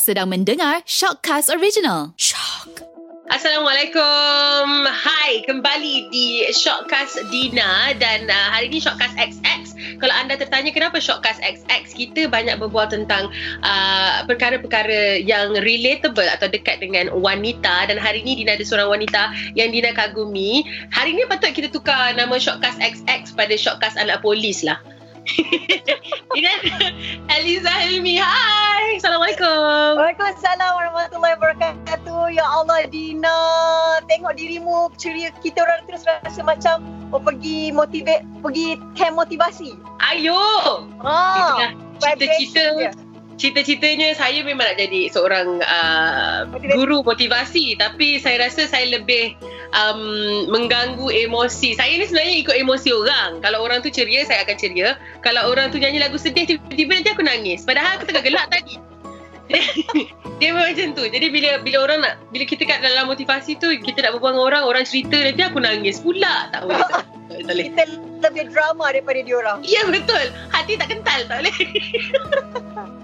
Sedang mendengar Shockcast Original. Shock. Assalamualaikum. Hai, kembali di Shockcast Dina dan uh, hari ini Shockcast XX. Kalau anda tertanya kenapa Shockcast XX, kita banyak berbual tentang uh, perkara-perkara yang relatable atau dekat dengan wanita dan hari ini Dina ada seorang wanita yang Dina kagumi. Hari ini patut kita tukar nama Shockcast XX pada Shockcast anak polis lah. Ini Eliza Helmi. Hai. Assalamualaikum. Waalaikumsalam warahmatullahi wabarakatuh. Ya Allah Dina, tengok dirimu ceria kita orang terus rasa macam oh pergi motivate, pergi camp motivasi. Ayo. Ha. Cita-cita Cita-citanya saya memang nak jadi seorang uh, Motivasi. guru motivasi tapi saya rasa saya lebih um, mengganggu emosi. Saya ni sebenarnya ikut emosi orang. Kalau orang tu ceria, saya akan ceria. Kalau orang tu nyanyi lagu sedih, tiba-tiba nanti aku nangis. Padahal aku tengah gelak tadi. Dia macam tu. Jadi bila bila orang nak bila kita kat dalam motivasi tu kita nak berbual dengan orang, orang cerita nanti aku nangis pula. Tak boleh. Tak boleh. Tak boleh. Kita lebih drama daripada diorang. Ya betul. Hati tak kental tak boleh.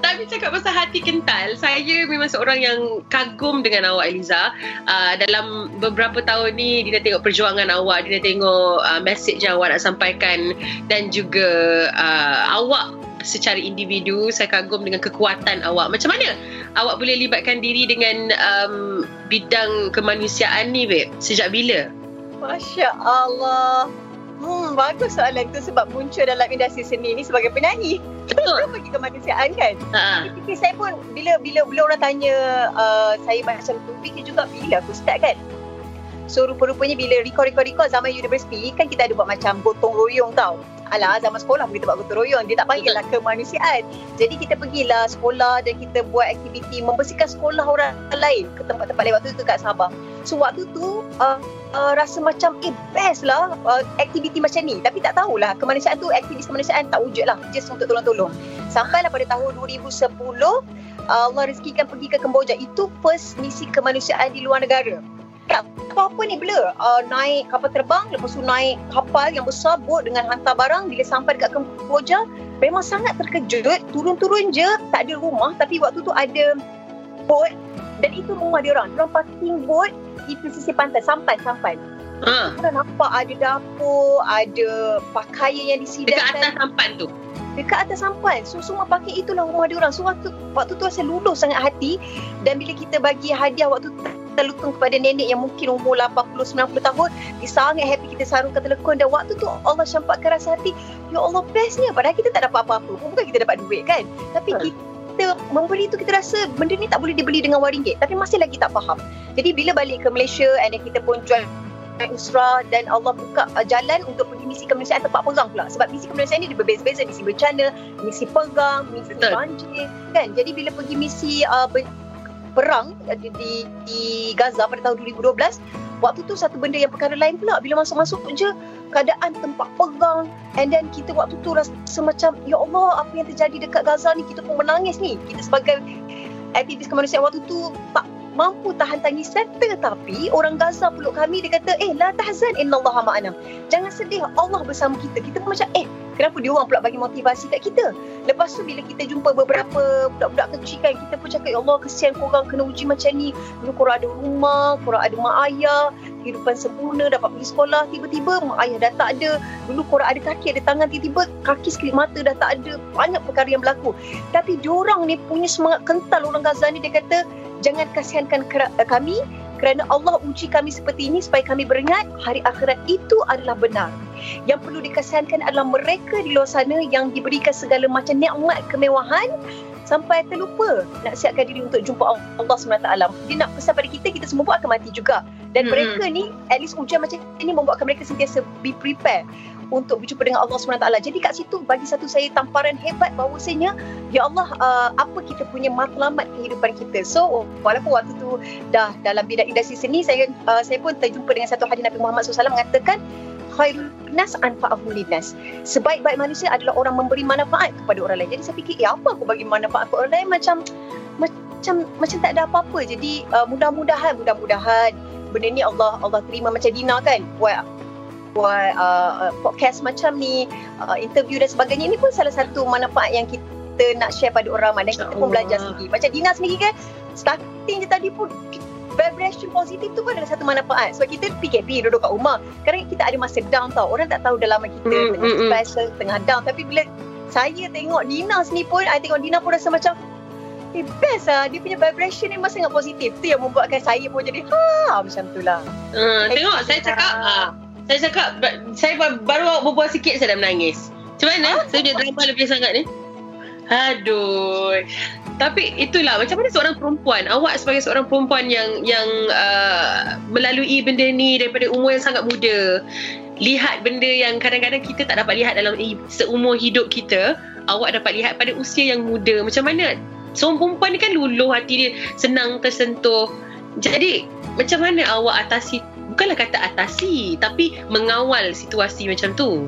Tapi cakap pasal hati kental, saya memang seorang yang kagum dengan awak Eliza. Uh, dalam beberapa tahun ni dia dah tengok perjuangan awak, dia dah tengok uh, message yang awak nak sampaikan dan juga uh, awak secara individu saya kagum dengan kekuatan awak. Macam mana awak boleh libatkan diri dengan um, bidang kemanusiaan ni, babe? Sejak bila? Masya Allah. Hmm, bagus soalan tu sebab muncul dalam industri seni ni sebagai penyanyi. Betul. Kita pergi kemanusiaan kan. Ha. Fikir saya pun bila bila bila orang tanya uh, saya macam tu fikir juga bila aku start kan. So rupa-rupanya bila record-record-record zaman universiti kan kita ada buat macam gotong royong tau. Alah zaman sekolah pun kita buat gotong royong. Dia tak panggil lah kemanusiaan. Jadi kita pergilah sekolah dan kita buat aktiviti membersihkan sekolah orang lain ke tempat-tempat lain waktu tu kat Sabah. So waktu tu uh, uh, rasa macam eh best lah uh, aktiviti macam ni. Tapi tak tahulah kemanusiaan tu aktivis kemanusiaan tak wujud lah. Just untuk tolong-tolong. Sampailah pada tahun 2010 Allah rezekikan pergi ke Kemboja. Itu first misi kemanusiaan di luar negara. Tak apa-apa ni blur. Uh, naik kapal terbang, lepas tu naik kapal yang besar, bot dengan hantar barang. Bila sampai dekat Kemboja, memang sangat terkejut. Turun-turun je, tak ada rumah. Tapi waktu tu ada bot dan itu rumah dia orang. Diorang parking bot di pesisir pantai, sampan-sampan. Ha. Kita nampak ada dapur, ada pakaian yang Dekat disidangkan atas sampan tu. dekat atas sampan. So semua pakai itulah rumah dia orang. So waktu waktu tu saya luluh sangat hati dan bila kita bagi hadiah waktu tu telekung kepada nenek yang mungkin umur 80 90 tahun, dia sangat happy kita sarungkan telekung dan waktu tu Allah syampakkan rasa hati, ya Allah bestnya padahal kita tak dapat apa-apa. pun. Bukan kita dapat duit kan. Tapi Betul. kita memberi tu kita rasa benda ni tak boleh dibeli dengan wang ringgit tapi masih lagi tak faham. Jadi bila balik ke Malaysia and then kita pun jual Usra dan Allah buka uh, jalan untuk pergi misi kemanusiaan tempat pegang pula sebab misi kemanusiaan ni dia berbeza-beza misi bencana, misi pegang, misi banjir kan. Jadi bila pergi misi uh, perang di, di, di Gaza pada tahun 2012 waktu tu satu benda yang perkara lain pula. Bila masuk-masuk je keadaan tempat pegang and then kita waktu tu rasa macam ya Allah apa yang terjadi dekat Gaza ni kita pun menangis ni. Kita sebagai aktivis kemanusiaan waktu tu tak mampu tahan tangisan tetapi orang Gaza peluk kami dia kata eh la tahzan innallaha ma'ana. Jangan sedih Allah bersama kita. Kita pun macam eh kenapa dia orang pula bagi motivasi kat kita? Lepas tu bila kita jumpa beberapa budak-budak kecil kan kita pun cakap ya Allah kesian korang kena uji macam ni. Dulu korang ada rumah korang ada mak ayah kehidupan sempurna dapat pergi sekolah tiba-tiba mak ayah dah tak ada. Dulu korang ada kaki ada tangan tiba-tiba kaki sekelip mata dah tak ada. Banyak perkara yang berlaku. Tapi diorang ni punya semangat kental orang Gaza ni dia kata jangan kasihankan kera- kami kerana Allah uji kami seperti ini supaya kami beringat hari akhirat itu adalah benar. Yang perlu dikasihankan adalah mereka di luar sana yang diberikan segala macam nikmat kemewahan sampai terlupa nak siapkan diri untuk jumpa Allah SWT. Dia nak pesan pada kita, kita semua pun akan mati juga. Dan Hmm. mereka ni, at least ujian macam ini membuatkan mereka sentiasa be prepared untuk berjumpa dengan Allah SWT. Jadi kat situ bagi satu saya tamparan hebat bahawasanya Ya Allah uh, apa kita punya matlamat kehidupan kita. So walaupun waktu tu dah dalam bidang industri seni saya uh, saya pun terjumpa dengan satu hadis Nabi Muhammad SAW mengatakan khairul nas anfa'ahum linnas. Sebaik-baik manusia adalah orang memberi manfaat kepada orang lain. Jadi saya fikir, eh apa aku bagi manfaat kepada orang lain macam macam macam tak ada apa-apa. Jadi uh, mudah-mudahan mudah-mudahan benda ni Allah Allah terima macam Dina kan buat buat uh, uh, podcast macam ni, uh, interview dan sebagainya ini pun salah satu manfaat yang kita nak share pada orang ramai dan kita pun belajar sendiri. Macam Dina sendiri kan, starting je tadi pun vibration positif tu pun adalah satu manfaat. Sebab kita PKP duduk kat rumah. Kadang kita ada masa down tau. Orang tak tahu dalam kita Hmm, tengah hmm. stress, ke, tengah down. Tapi bila saya tengok Dina sendiri pun, I tengok Dina pun rasa macam Eh best lah Dia punya vibration ni memang sangat positif Tu yang membuatkan saya pun jadi Ha macam tu lah Uh, tengok saya cakap ah, saya cakap saya ba- baru berbual sikit saya dah menangis. Macam mana? Saya punya drama lebih sangat ni. Aduh. Tapi itulah macam mana seorang perempuan, awak sebagai seorang perempuan yang yang uh, melalui benda ni daripada umur yang sangat muda, lihat benda yang kadang-kadang kita tak dapat lihat dalam seumur hidup kita, awak dapat lihat pada usia yang muda. Macam mana seorang perempuan ni kan luluh hati dia, senang tersentuh. Jadi macam mana awak atasi bukanlah kata atasi tapi mengawal situasi macam tu.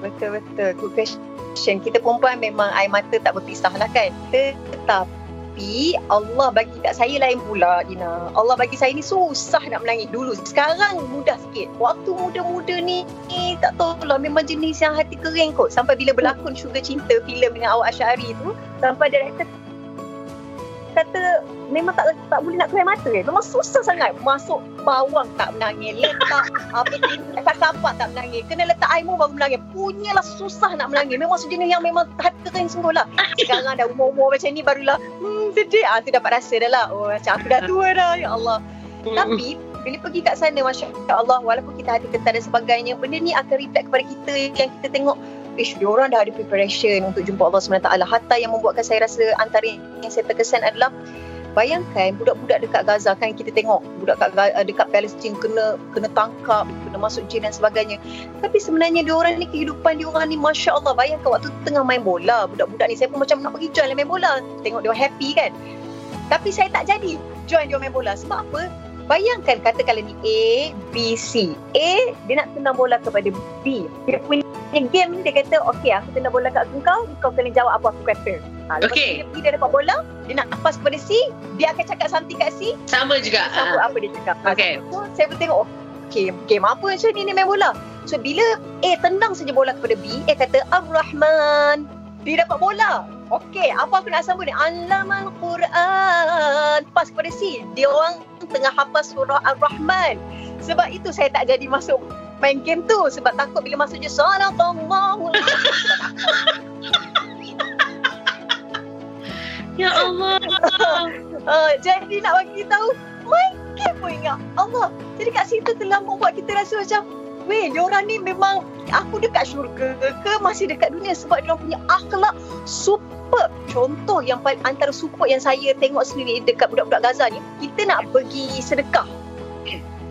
Betul-betul Good question. Kita perempuan memang air mata tak berpisah lah kan. Tetapi Allah bagi kat saya lain pula Dina. Allah bagi saya ni susah nak menangis dulu. Sekarang mudah sikit. Waktu muda-muda ni, ni Tak tahu lah Memang jenis yang hati kering kot. Sampai bila berlakon Sugar Cinta filem dengan awak Asyari tu Sampai director kata memang tak tak boleh nak keluar mata eh. Memang susah sangat. Masuk bawang tak menangis. Letak apa letak kapak tak menangis. Kena letak air mu baru menangis. Punyalah susah nak menangis. Memang sejenis yang memang hati kering sungguh lah. Sekarang dah umur-umur macam ni barulah hmm sedih. Ah tu dapat rasa dah lah. Oh macam aku dah tua dah ya Allah. Tapi bila pergi kat sana Masya Allah Walaupun kita hati ketar dan sebagainya Benda ni akan reflect kepada kita Yang kita tengok Ish, diorang dah ada preparation untuk jumpa Allah SWT. Hatta yang membuatkan saya rasa antara yang saya terkesan adalah Bayangkan budak-budak dekat Gaza kan kita tengok budak eh, dekat Palestin kena kena tangkap, kena masuk jail dan sebagainya. Tapi sebenarnya diorang ni kehidupan diorang ni Masya Allah bayangkan waktu tu tengah main bola budak-budak ni saya pun macam nak pergi join main bola. Tengok dia happy kan. Tapi saya tak jadi join dia main bola. Sebab apa? Bayangkan katakanlah ni A, B, C. A, dia nak tendang bola kepada B. Dia punya game ni dia kata, okay aku tendang bola kat engkau, kau kena jawab apa aku kata. Ha, lepas Okay. tu dia pergi dia dapat bola, dia nak pass kepada C, dia akan cakap something kat C, Sama juga. sama Ah. apa dia cakap. Ha, Okay. So, saya pun tengok, okay, game apa macam ni ni main bola. So, bila A tendang saja bola kepada B, A kata, Ar-Rahman. Dia dapat bola. Okey, apa aku nak sambung ni? Alamal Quran. Pas kepada C. Dia orang tengah hafaz surah Ar-Rahman. Sebab itu saya tak jadi masuk main game tu. Sebab takut bila masuk je Sadaqallahu Ya Allah. Uh, jadi nak bagi tahu main game pun ingat Allah. Jadi kat situ telah membuat kita rasa macam Weh, diorang ni memang aku dekat syurga ke masih dekat dunia sebab diorang punya akhlak super. Contoh yang paling antara super yang saya tengok sendiri dekat budak-budak Gaza ni, kita nak pergi sedekah.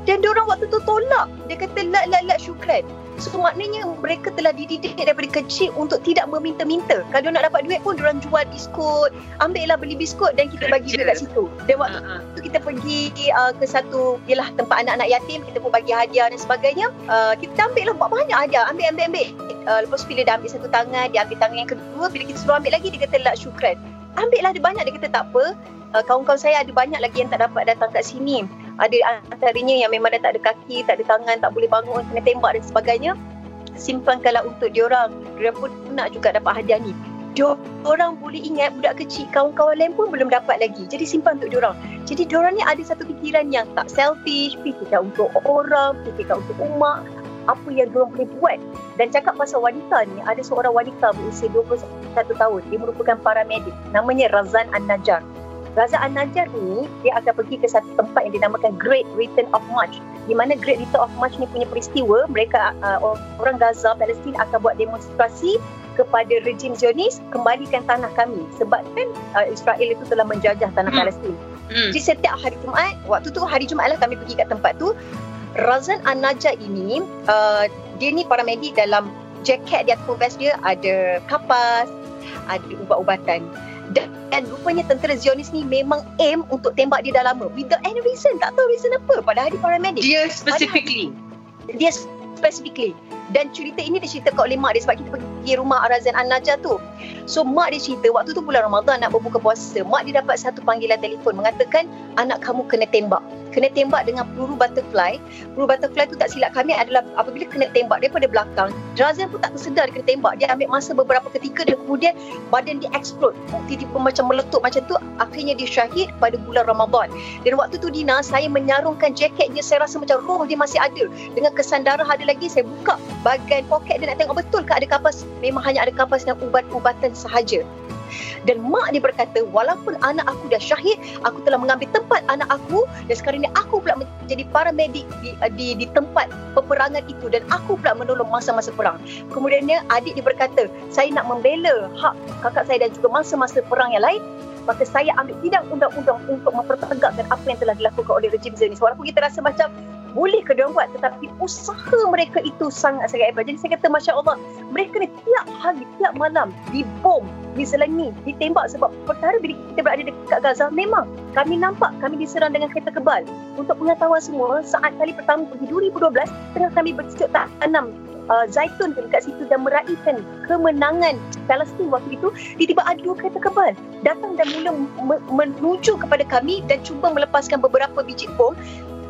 Dan diorang waktu tu tolak. Dia kata la la la syukran. So maknanya mereka telah dididik daripada kecil untuk tidak meminta-minta. Kalau nak dapat duit pun diorang jual biskut. Ambil lah beli biskut dan kita bagi duit kat situ. Dan waktu ah. tu kita pergi uh, ke satu ialah tempat anak-anak yatim kita pun bagi hadiah dan sebagainya. Uh, kita ambil lah buat banyak hadiah. Ambil ambil ambil. Uh, lepas tu bila dah ambil satu tangan dia ambil tangan yang kedua. Bila kita suruh ambil lagi dia kata la syukran. Ambil lah ada banyak. Dia kata tak apa. Uh, kawan-kawan saya ada banyak lagi yang tak dapat datang kat sini ada antaranya yang memang dah tak ada kaki tak ada tangan tak boleh bangun kena tembak dan sebagainya simpankanlah untuk diorang diorang pun nak juga dapat hadiah ni diorang boleh ingat budak kecil kawan-kawan lain pun belum dapat lagi jadi simpan untuk diorang jadi diorang ni ada satu fikiran yang tak selfish, fikirkan untuk orang, fikirkan untuk umat, apa yang diorang boleh buat. Dan cakap pasal wanita ni, ada seorang wanita berusia 21 tahun. Dia merupakan paramedik. Namanya Razan An-Najjar. Razan An-Najjar ni, dia akan pergi ke satu tempat yang dinamakan Great Return of March. Di mana Great Return of March ni punya peristiwa, mereka uh, orang Gaza, Palestin akan buat demonstrasi kepada rejim Zionis, kembalikan tanah kami. Sebab kan uh, Israel itu telah menjajah tanah Hmm. Palestin. Hmm. Jadi setiap hari Jumaat, waktu tu hari Jumaat lah kami pergi kat tempat tu. Razan An-Najjar ini, uh, dia ni paramedik dalam jaket di atas vest dia ada kapas, ada ubat-ubatan. Dan, dan rupanya tentera Zionis ni memang aim untuk tembak dia dah lama. Without any reason. Tak tahu reason apa. Padahal dia paramedik Dia specifically. dia specifically dan cerita ini diceritakan oleh mak dia sebab kita pergi rumah Arazan An-Najah tu so mak dia cerita waktu tu bulan Ramadan nak berbuka puasa mak dia dapat satu panggilan telefon mengatakan anak kamu kena tembak kena tembak dengan peluru butterfly. Peluru butterfly tu tak silap kami adalah apabila kena tembak daripada belakang, Razan pun tak tersedar dia kena tembak. Dia ambil masa beberapa ketika dan kemudian badan dia explode. Tiba-tiba macam meletup macam tu. Akhirnya dia syahid pada bulan Ramadan. Dan waktu tu Dina, saya menyarungkan jaketnya. Saya rasa macam roh dia masih ada. Dengan kesan darah ada lagi, saya buka bahagian poket dia nak tengok betul ke ada kapas. Memang hanya ada kapas dan ubat-ubatan sahaja. Dan mak dia berkata, walaupun anak aku dah syahid, aku telah mengambil tempat anak aku dan sekarang ni aku pula menjadi paramedik di, di, di tempat peperangan itu dan aku pula menolong masa-masa perang. Kemudiannya adik dia berkata, saya nak membela hak kakak saya dan juga masa-masa perang yang lain maka saya ambil sidang undang-undang untuk mempertegakkan apa yang telah dilakukan oleh rejim Zionis. Walaupun kita rasa macam boleh ke buat tetapi usaha mereka itu sangat-sangat hebat. Jadi saya kata Masya Allah mereka ni tiap hari, tiap malam dibom, diselangi, ditembak sebab perkara bila kita berada dekat Gaza memang kami nampak kami diserang dengan kereta kebal. Untuk pengetahuan semua saat kali pertama pergi 2012 tengah kami bercucuk tanam uh, zaitun dekat situ dan meraihkan kemenangan Palestin waktu itu tiba-tiba ada dua kereta kebal datang dan mula menuju kepada kami dan cuba melepaskan beberapa biji bom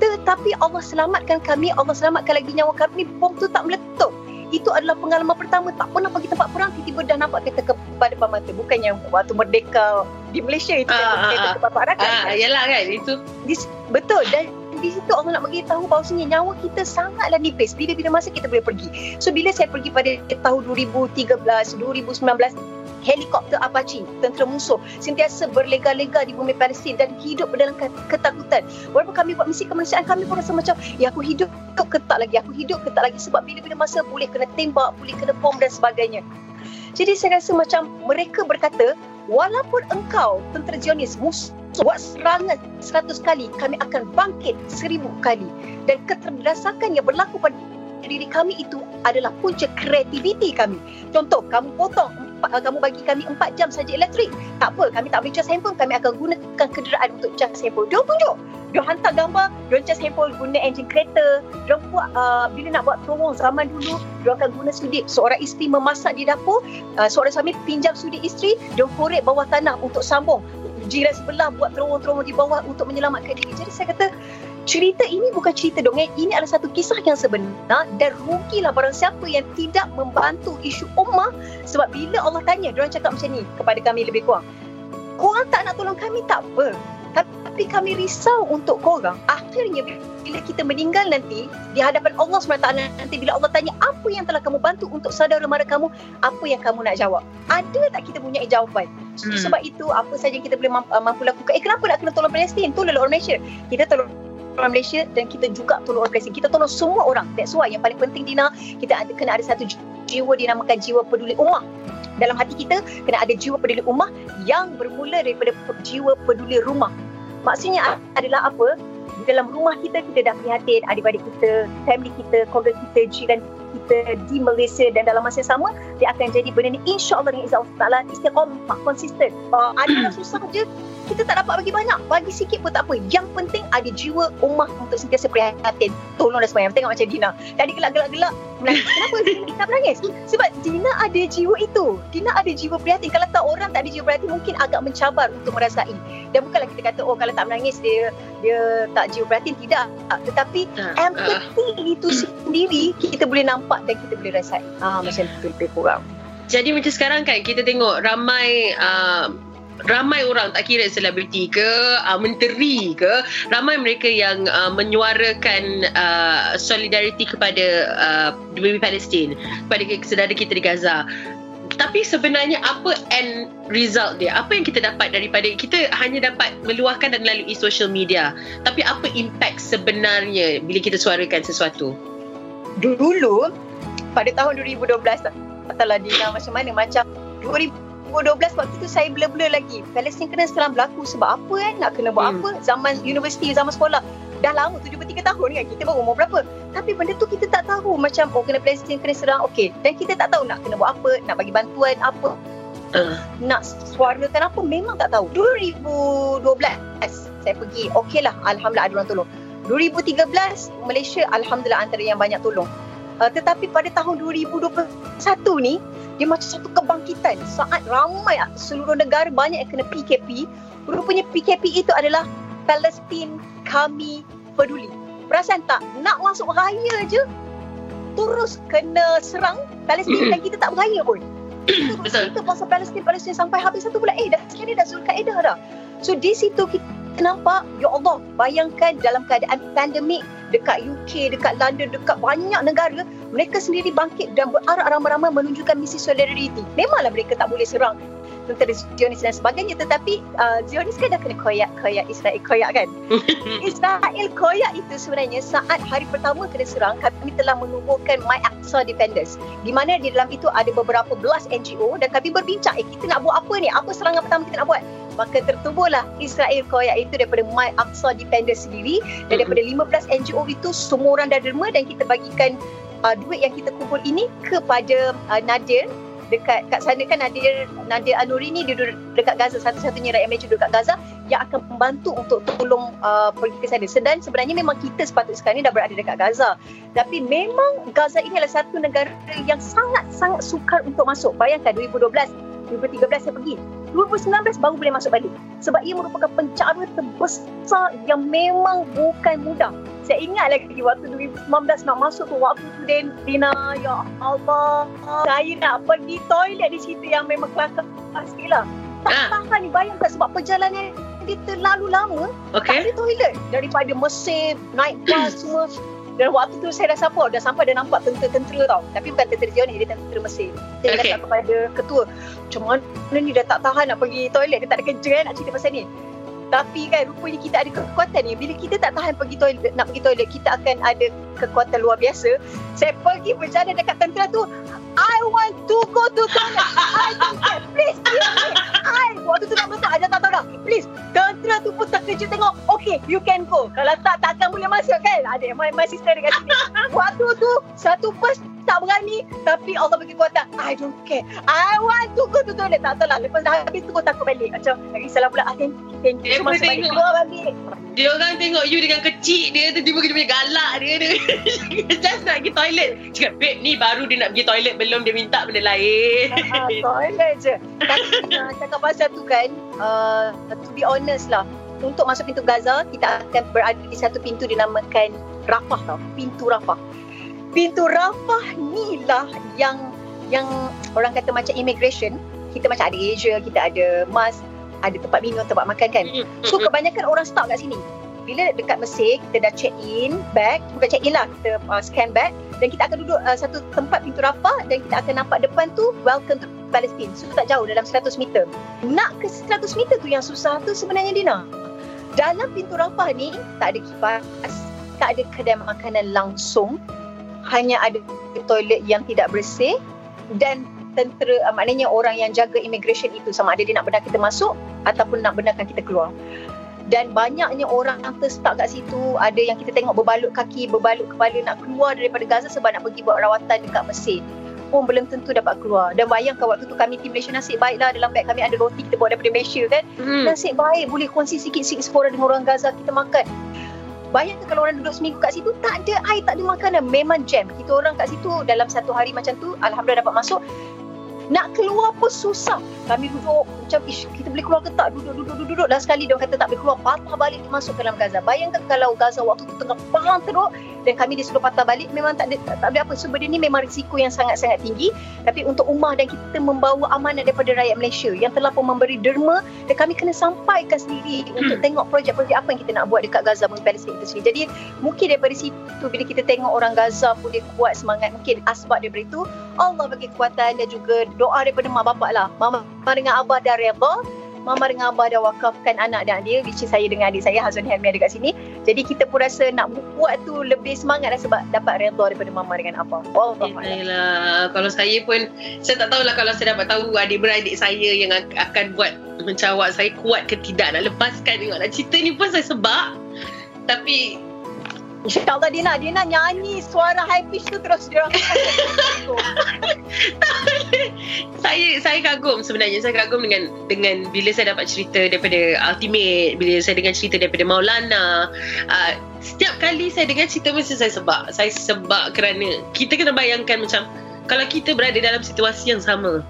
tetapi Allah selamatkan kami Allah selamatkan lagi nyawa kami. Bom tu tak meletup. Itu adalah pengalaman pertama. Tak pernah pergi tempat perang tiba-tiba dah nampak kereta kebal depan mata bukan yang waktu merdeka di Malaysia itu uh, kereta kebal Pak Rakan. Uh, yalah kan itu. Betul. Dan di situ Allah nak bagi tahu bahawasanya nyawa kita sangatlah nipis. Bila-bila masa kita boleh pergi. So bila saya pergi pada tahun 2013 2019 helikopter Apache, tentera musuh sentiasa berlega-lega di bumi Palestin dan hidup dalam ketakutan. Walaupun kami buat misi kemanusiaan, kami pun rasa macam, ya aku hidup ketak lagi, aku hidup ketak lagi sebab bila-bila masa boleh kena tembak, boleh kena bom dan sebagainya. Jadi saya rasa macam mereka berkata, walaupun engkau tentera Zionis musuh buat serangan seratus kali, kami akan bangkit seribu kali. Dan keterdesakan yang berlaku pada diri kami itu adalah punca kreativiti kami. Contoh, kamu potong kamu bagi kami 4 jam saja elektrik. Tak apa, kami tak boleh cas handphone, kami akan gunakan kenderaan untuk cas handphone. Dia tunjuk. Dia hantar gambar, dia cas handphone guna enjin kereta. Dia buat uh, bila nak buat terowong zaman dulu, dia akan guna sudi. Seorang isteri memasak di dapur, uh, seorang suami pinjam sudi isteri, dia korek bawah tanah untuk sambung. Jiran sebelah buat terowong-terowong di bawah untuk menyelamatkan diri. Jadi saya kata, cerita ini bukan cerita dongeng ini adalah satu kisah yang sebenar dan rugilah barang siapa yang tidak membantu isu ummah. Sebab bila Allah tanya dia orang cakap macam ni kepada kami lebih kurang korang tak nak tolong kami? Tak apa. Tapi kami risau untuk korang. Akhirnya bila kita meninggal nanti di hadapan Allah SWT nanti bila Allah tanya apa yang telah kamu bantu untuk saudara mara kamu? Apa yang kamu nak jawab? Ada tak kita punya jawapan? Hmm. sebab itu apa saja yang kita boleh mampu, mampu lakukan eh kenapa nak kena tolong Palestin? Tolong orang Malaysia kita tolong orang Malaysia dan kita juga tolong orang Palestin. Kita tolong semua orang. That's why yang paling penting Dina, kita ada kena ada satu jiwa dinamakan jiwa peduli ummah. Dalam hati kita kena ada jiwa peduli ummah yang bermula daripada jiwa peduli rumah. Maksudnya adalah apa? Di dalam rumah kita kita dah prihatin adik-adik kita, family kita, keluarga kita, jiran kita di Malaysia dan dalam masa yang sama dia akan jadi benda ni. insya-Allah dengan Allah Taala istiqamah konsisten. Uh, ada susah je kita tak dapat bagi banyak. Bagi sikit pun tak apa. Yang penting ada jiwa ummah untuk sentiasa prihatin. Tolong dan sebagainya tengok macam Dina. Tadi gelak-gelak-gelak menangis kenapa? Tak menangis. Sebab Dina ada jiwa itu. Dina ada jiwa prihatin. Kalau tak orang tak ada jiwa prihatin mungkin agak mencabar untuk merasai. Dan bukanlah kita kata oh kalau tak menangis dia dia tak jiwa prihatin. Tidak. Tetapi uh, empathy uh. itu sendiri kita boleh nampak dan kita boleh rasai. Ah macam tu lebih kurang. Jadi macam sekarang kan kita tengok ramai uh, ramai orang tak kira selebriti ke uh, menteri ke ramai mereka yang uh, menyuarakan uh, solidariti kepada uh, bumi Palestin kepada saudara kita di Gaza. Tapi sebenarnya apa end result dia? Apa yang kita dapat daripada kita hanya dapat meluahkan dan melalui social media. Tapi apa impact sebenarnya bila kita suarakan sesuatu? Dulu pada tahun 2012 tak lah Dina macam mana macam 2012 waktu tu saya blur-blur lagi. Palestin kena serang berlaku sebab apa kan? Nak kena buat hmm. apa? Zaman universiti, zaman sekolah. Dah lama, 73 tahun kan? Kita baru umur berapa? Tapi benda tu kita tak tahu. Macam, oh kena Palestin kena serang. Okey. Dan kita tak tahu nak kena buat apa? Nak bagi bantuan apa? Uh. Nak suarakan apa? Memang tak tahu. 2012 saya pergi. Okey lah. Alhamdulillah ada orang tolong. 2013 Malaysia Alhamdulillah antara yang banyak tolong. Uh, tetapi pada tahun 2021 ni dia macam satu kebangkitan. Saat ramai seluruh negara banyak yang kena PKP rupanya PKP itu adalah Palestin kami peduli. Perasan tak? Nak masuk raya je terus kena serang. Palestin dan kita tak beraya pun. Betul. kita pasal Palestin Palestin sampai habis satu bulan. Eh dah sekarang dah Zulkaidah dah. So di situ kita nampak ya Allah bayangkan dalam keadaan pandemik dekat UK, dekat London, dekat banyak negara, mereka sendiri bangkit dan berarak ramai-ramai menunjukkan misi solidariti. Memanglah mereka tak boleh serang tentera Zionis dan sebagainya tetapi uh, Zionis kan dah kena koyak-koyak Israel koyak kan? Israel koyak itu sebenarnya saat hari pertama kena serang kami telah menubuhkan My Aqsa Defenders di mana di dalam itu ada beberapa belas NGO dan kami berbincang eh kita nak buat apa ni? Apa serangan pertama kita nak buat maka tertubuhlah Israel koyak itu daripada My Aqsa Defenders sendiri dan daripada 15 NGO itu semua orang dah derma dan kita bagikan uh, duit yang kita kumpul ini kepada uh, Nadir dekat kat sana kan Nadir Nadir Anuri ni dia duduk dekat Gaza satu-satunya rakyat Malaysia duduk kat Gaza yang akan membantu untuk tolong uh, pergi ke sana. Dan sebenarnya memang kita sepatutnya sekarang ni dah berada dekat Gaza. Tapi memang Gaza ini adalah satu negara yang sangat-sangat sukar untuk masuk. Bayangkan 2012 2013 saya pergi. 2019 baru boleh masuk balik. Sebab ia merupakan pencara terbesar yang memang bukan mudah. Saya ingat lagi waktu 2019 nak masuk tu waktu tu Den, Dina, ya Allah. Saya nak pergi toilet di situ yang memang kelakar sikit lah. Tak Ah. tahan ni bayangkan sebab perjalanan dia terlalu lama. Tak Okay. ada toilet. Daripada Mesir, naik bas semua. Dan waktu tu saya dah sampai, dah sampai dah nampak tentera-tentera tau. Tapi bukan tentera Zionis, dia tentera Mesir. Saya Okay. cakap kepada ketua, macam mana ni dah tak tahan nak pergi toilet, dia tak ada kerja kan nak cerita pasal ni. Tapi kan rupanya kita ada kekuatan ni. Bila kita tak tahan pergi toilet, nak pergi toilet, kita akan ada kekuatan luar biasa. Saya pergi berjalan dekat tentera tu, I want to go to toilet. I don't care. Please, please, please. I, waktu tu nak masuk, aja tak tahu dah. Please, tentera tu pun terkejut tengok. Okay, you can go. Kalau tak, takkan boleh masuk kan? Ada my, my sister dekat sini. Waktu tu, satu bus tak berani tapi Allah bagi kuatan I don't care. I want to go to toilet. Tak tahu lah lepas dah habis tu kau takut balik. Macam nak risaulah pula ah, thank you thank you Eh, masuk balik tengok. keluar balik Dia orang tengok you dengan kecil dia tu tiba dia punya galak dia dia just nak pergi toilet. Cakap babe ni baru dia nak pergi toilet belum dia minta benda lain. Ah, toilet je. Tapi uh, cakap pasal tu kan uh, to be honest lah untuk masuk pintu Gaza kita akan berada di satu pintu dinamakan Rafah tau. Pintu Rafah pintu Rafah ni lah yang yang orang kata macam immigration kita macam ada Asia kita ada MAS ada tempat minum tempat makan kan So kebanyakan orang stop kat sini. Bila dekat Mesir, kita dah check in bag, bukan check in lah, kita uh, scan bag dan kita akan duduk uh, satu tempat pintu Rafah dan kita akan nampak depan tu welcome to Palestine. So tak jauh dalam 100 meter. Nak ke 100 meter tu yang susah tu sebenarnya Dina. Dalam pintu Rafah ni tak ada kipas, tak ada kedai makanan langsung. Hanya ada toilet yang tidak bersih dan tentera uh, maknanya orang yang jaga immigration itu sama ada dia nak benarkan kita masuk ataupun nak benarkan kita keluar. Dan banyaknya orang yang terstuck kat situ. Ada yang kita tengok berbalut kaki, berbalut kepala nak keluar daripada Gaza sebab nak pergi buat rawatan dekat Mesir. Pun belum tentu dapat keluar. Dan bayangkan waktu tu kami tim Malaysia nasib baiklah dalam beg kami ada roti kita bawa daripada Malaysia kan. Hmm. Nasib baik boleh kongsi sikit-sikit sepora dengan orang Gaza kita makan. Bayangkan kalau orang duduk seminggu kat situ tak ada air, tak ada makanan. Memang jam. Kita orang kat situ dalam satu hari macam tu Alhamdulillah dapat masuk. Nak keluar pun susah. Kami duduk macam ish kita boleh keluar ke tak? Duduk duduk duduk duduk. Last sekali dia kata tak boleh keluar. Patah balik masuk ke dalam Gaza. Bayangkan kalau Gaza waktu tu tengah perang teruk dan kami disuruh patah balik memang tak ada tak, tak ada apa. So benda ni memang risiko yang sangat-sangat tinggi. Tapi untuk ummah dan kita membawa amanah daripada rakyat Malaysia yang telah pun memberi derma dan kami kena sampaikan sendiri untuk tengok projek-projek apa yang kita nak buat dekat Gaza dan Palestin itu sendiri. Jadi mungkin daripada situ bila kita tengok orang Gaza pun dia kuat semangat mungkin asbab daripada itu Allah bagi kekuatan dan juga doa daripada mak bapak lah. Mama dengan abah dah reba. Mama dengan abah dah wakafkan anak dan dia which is saya dengan adik saya Hazwan Helmi ada kat sini. Jadi kita pun rasa nak buat tu lebih semangat lah sebab dapat reda daripada mama dengan abah. Eh, Yelah, kalau saya pun saya tak tahulah kalau saya dapat tahu adik-beradik saya yang ak- akan buat mencawak saya kuat ke tidak nak lepaskan tengok nak cerita ni pun saya sebab tapi InsyaAllah dia nak nyanyi suara high pitch tu terus dia orang saya saya kagum sebenarnya. Saya kagum dengan dengan bila saya dapat cerita daripada Ultimate bila saya dengar cerita daripada Maulana. Uh, setiap kali saya dengar cerita mesti saya sebab saya sebab kerana kita kena bayangkan macam kalau kita berada dalam situasi yang sama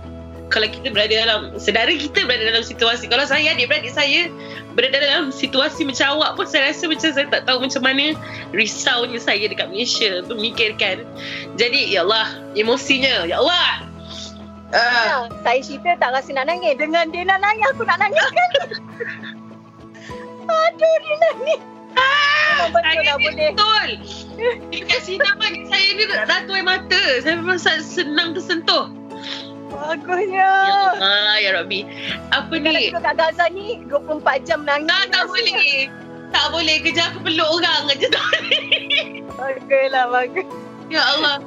kalau kita berada dalam sedara kita berada dalam situasi kalau saya adik beradik saya berada dalam situasi macam awak pun saya rasa macam saya tak tahu macam mana risaunya saya dekat Malaysia memikirkan jadi ya Allah emosinya ya Allah Uh. saya cerita tak rasa nak nangis dengan dia nak nangis aku nak nangis kan aduh dia nangis Ah, betul saya lah, ni boleh. betul. Dekat sini bagi saya ni ratu air mata. Saya memang senang tersentuh. Bagusnya Ya Allah, ya Rabbi. Apa kalau ni? duduk kat Gaza ni 24 jam nangis Tak, tak boleh. Tak boleh. Kerja aku peluk orang aja tak boleh. baguslah bagus Ya Allah.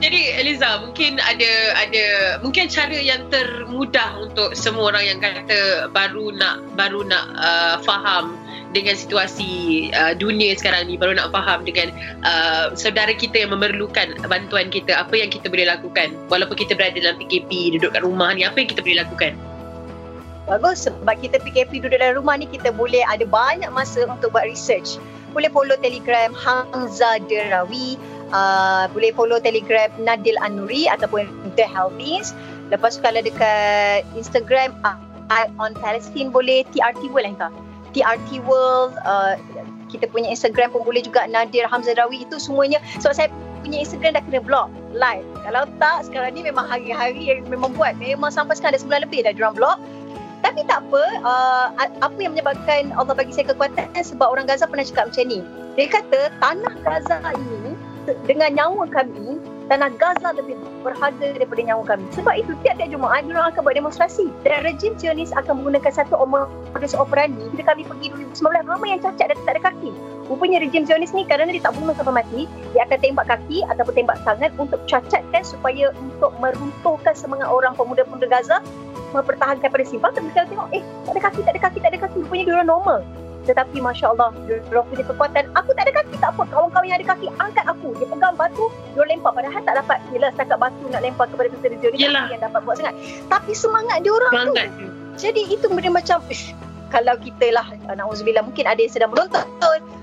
Jadi Eliza, mungkin ada ada mungkin cara yang termudah untuk semua orang yang kata baru nak baru nak uh, faham dengan situasi uh, dunia sekarang ni baru nak faham dengan uh, saudara kita yang memerlukan bantuan kita apa yang kita boleh lakukan walaupun kita berada dalam PKP duduk kat rumah ni apa yang kita boleh lakukan Bagus sebab kita PKP duduk dalam rumah ni kita boleh ada banyak masa untuk buat research. Boleh follow Telegram Hamza Derawi, uh, boleh follow Telegram Nadil Anuri ataupun The Helvis. Lepas tu kalau dekat Instagram uh, I on Palestine boleh TRT World lah TRT World uh, kita punya Instagram pun boleh juga Nadir Hamza Derawi itu semuanya sebab saya punya Instagram dah kena block live. Kalau tak sekarang ni memang hari-hari yang memang buat. Memang sampai sekarang dah sebulan lebih dah diorang block. Tapi tak apa, uh, apa yang menyebabkan Allah bagi saya kekuatan sebab orang Gaza pernah cakap macam ni. Dia kata tanah Gaza ini dengan nyawa kami, tanah Gaza lebih berharga daripada nyawa kami. Sebab itu tiap-tiap Jumaat diorang akan buat demonstrasi. Dan rejim Zionis akan menggunakan satu modus operandi. Bila kami pergi 2019, ramai yang cacat dan tak ada kaki. Rupanya rejim Zionis ni kerana dia tak bunuh sampai mati, dia akan tembak kaki ataupun tembak tangan untuk cacatkan supaya untuk meruntuhkan semangat orang pemuda-pemuda Gaza mempertahankan Palestin. Faham tak? Kita tengok, eh, tak ada kaki, tak ada kaki, tak ada kaki. Rupanya dia orang normal. Tetapi Masya Allah, orang punya kekuatan. Aku tak ada kaki, tak apa. Kawan-kawan yang ada kaki, angkat aku. Dia pegang batu, dia lempar. Padahal tak dapat. Yelah, setakat batu nak lempar kepada tentera dia. Yelah. yang dapat buat sangat. Tapi semangat dia orang tu. Jadi itu benda macam, ish, kalau kita lah, na'udzubillah, mungkin ada yang sedang menonton,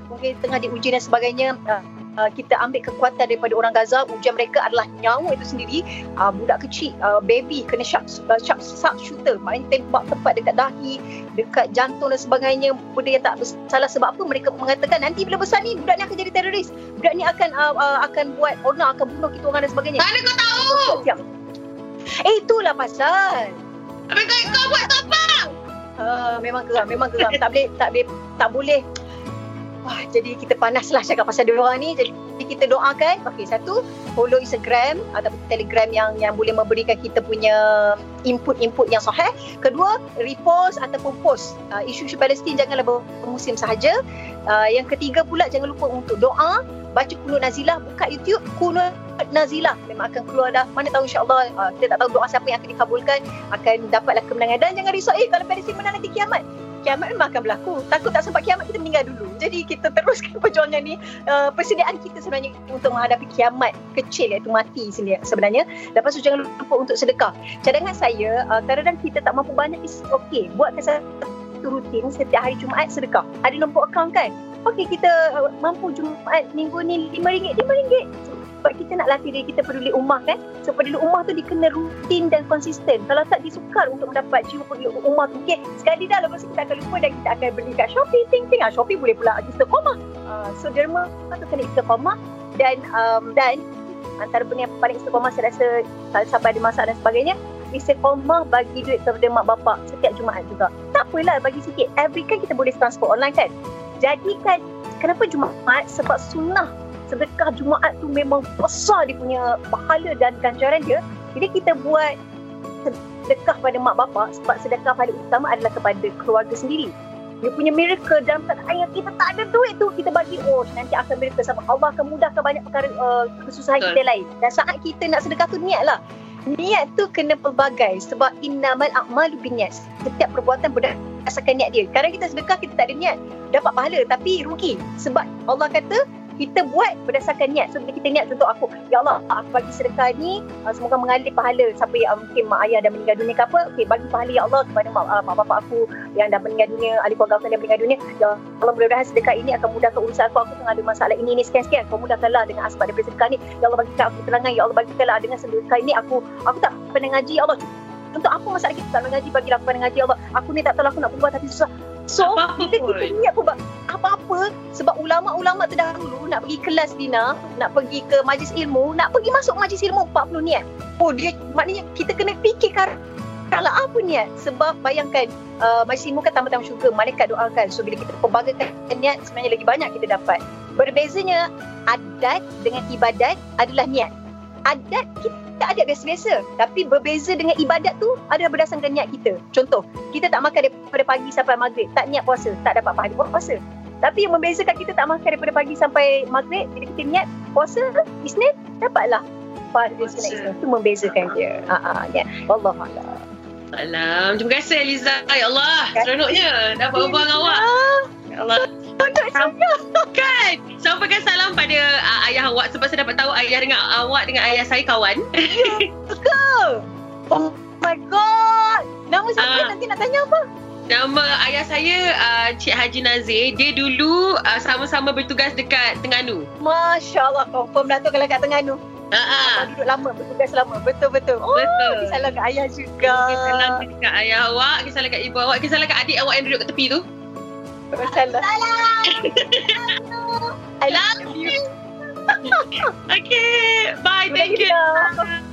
mungkin tengah diuji dan sebagainya, uh, uh, kita ambil kekuatan daripada orang Gaza, ujian mereka adalah nyawa itu sendiri, uh, budak kecil, uh, baby kena sharp, uh, sharp, sharp shooter, main tembak tempat dekat dahi, dekat jantung dan sebagainya, benda yang tak bersalah sebab apa mereka mengatakan nanti bila besar ni budak ni akan jadi teroris, budak ni akan uh, uh, akan buat onar, akan bunuh kita orang dan sebagainya. Mana kau tahu? Siap. Eh itulah pasal. Apa kau, kau buat tu apa? Uh, memang geram, memang geram. tak boleh, tak boleh, tak boleh. Wah, jadi kita panaslah cakap pasal dia orang ni. Jadi kita doakan. Okey, satu, follow Instagram ataupun Telegram yang yang boleh memberikan kita punya input-input yang sahih. Kedua, repost ataupun post uh, isu-isu Palestin janganlah bermusim sahaja. Uh, yang ketiga pula jangan lupa untuk doa, baca kunut nazilah, buka YouTube kunut nazilah memang akan keluar dah. Mana tahu insya-Allah uh, kita tak tahu doa siapa yang akan dikabulkan akan dapatlah kemenangan dan jangan risau eh kalau Palestin menang nanti kiamat. Kiamat memang akan berlaku. Takut tak sempat kiamat kita meninggal dulu. Jadi kita teruskan perjuangan ni. Uh, persediaan kita sebenarnya untuk menghadapi kiamat kecil iaitu mati sebenarnya. Lepas tu jangan lupa untuk sedekah. Cadangan saya uh, kadang-kadang kita tak mampu banyak is okey. Buatkan satu rutin setiap hari Jumaat sedekah. Ada nombor akaun kan? Okey kita uh, mampu Jumaat minggu ni RM5, RM5. Sebab kita nak latih diri kita peduli ummah kan. So peduli ummah tu dikena rutin dan konsisten. Kalau tak disukar untuk mendapat jiwa peduli ummah tu. Okay, sekali dah lepas kita akan lupa dan kita akan beli kat Shopee. Ting ting. Ah, Shopee boleh pula istiqamah. Uh, so derma tu kena istiqamah dan um, dan antara benda yang paling istiqamah saya rasa kalau sampai ada masak dan sebagainya istiqamah bagi duit kepada mak bapak setiap Jumaat juga. Tak apalah bagi sikit. Every kan kita boleh transfer online kan. Jadikan kenapa Jumaat? Sebab sunnah sedekah Jumaat tu memang besar dia punya pahala dan ganjaran dia. Jadi kita buat sedekah pada mak bapak sebab sedekah paling utama adalah kepada keluarga sendiri. Dia punya miracle dalam keadaan yang kita tak ada duit tu kita bagi oh nanti akan miracle sama Allah akan mudahkan banyak perkara uh, kesusahan Betul. kita lain. Dan saat kita nak sedekah tu niat lah. Niat tu kena pelbagai sebab innamal a'malu binniyat. Setiap perbuatan berdasarkan niat dia. Kadang kita sedekah kita tak ada niat dapat pahala tapi rugi sebab Allah kata kita buat berdasarkan niat. So bila kita niat contoh aku, ya Allah, aku bagi sedekah ni uh, semoga mengalir pahala siapa yang uh, mungkin mak ayah dah meninggal dunia ke apa. Okey, bagi pahala ya Allah kepada mak, uh, mak bapak aku yang dah meninggal dunia, ahli keluarga aku yang meninggal dunia. Ya Allah mudah-mudahan sedekah ini akan mudahkan urusan aku. Aku tengah ada masalah ini ini sekian-sekian. Kau mudahkanlah dengan asbab daripada sedekah ni. Ya Allah bagikan aku keterangan. Ya Allah bagikanlah dengan sedekah ini aku aku tak pernah ngaji. Ya Allah untuk apa masalah kita tak nak ngaji bagi aku nak ngaji Allah aku ni tak tahu aku nak berbuat tapi susah so Apa-apa kita kita niat pun apa-apa sebab ulama-ulama terdahulu nak pergi kelas Dina nak pergi ke majlis ilmu nak pergi masuk majlis ilmu 40 niat. Oh dia maknanya kita kena fikirkan kalau apa niat? Sebab bayangkan uh, majlis ilmu kan tambah-tambah syurga malaikat doakan. So bila kita pelbagakan niat sebenarnya lagi banyak kita dapat. Berbezanya adat dengan ibadat adalah niat. Adat kita adat biasa-biasa. Tapi berbeza dengan ibadat tu adalah berdasarkan niat kita. Contoh kita tak makan daripada pagi sampai maghrib. Tak niat puasa tak dapat pahala puasa. Tapi yang membezakan kita tak makan daripada pagi sampai maghrib bila kita niat puasa Isnin dapatlah pahala Puasa. Isnin Isnin tu membezakan dia. Ha ah niat Allah Allah Alam. Terima kasih Eliza. Ya Allah, seronoknya. Dapat berbual dengan awak. Ya Allah. Kan? Sampaikan salam pada uh, ayah awak sebab saya dapat tahu ayah dengan awak dengan ayah saya kawan. oh my god nama siapa Ah. nanti nak tanya apa Nama ayah saya uh, Cik Haji Nazir. Dia dulu uh, sama-sama bertugas dekat Terengganu. Masya Allah confirm lah tu kalau kat Terengganu Ha ah. Abang duduk lama bertugas lama betul-betul oh Betul. salam kat ayah juga Kita salam dekat ayah awak, kita salam kat ibu awak, kita salam kat adik awak yang duduk kat tepi tu. Masala. I love you. okay, bye. Thank you.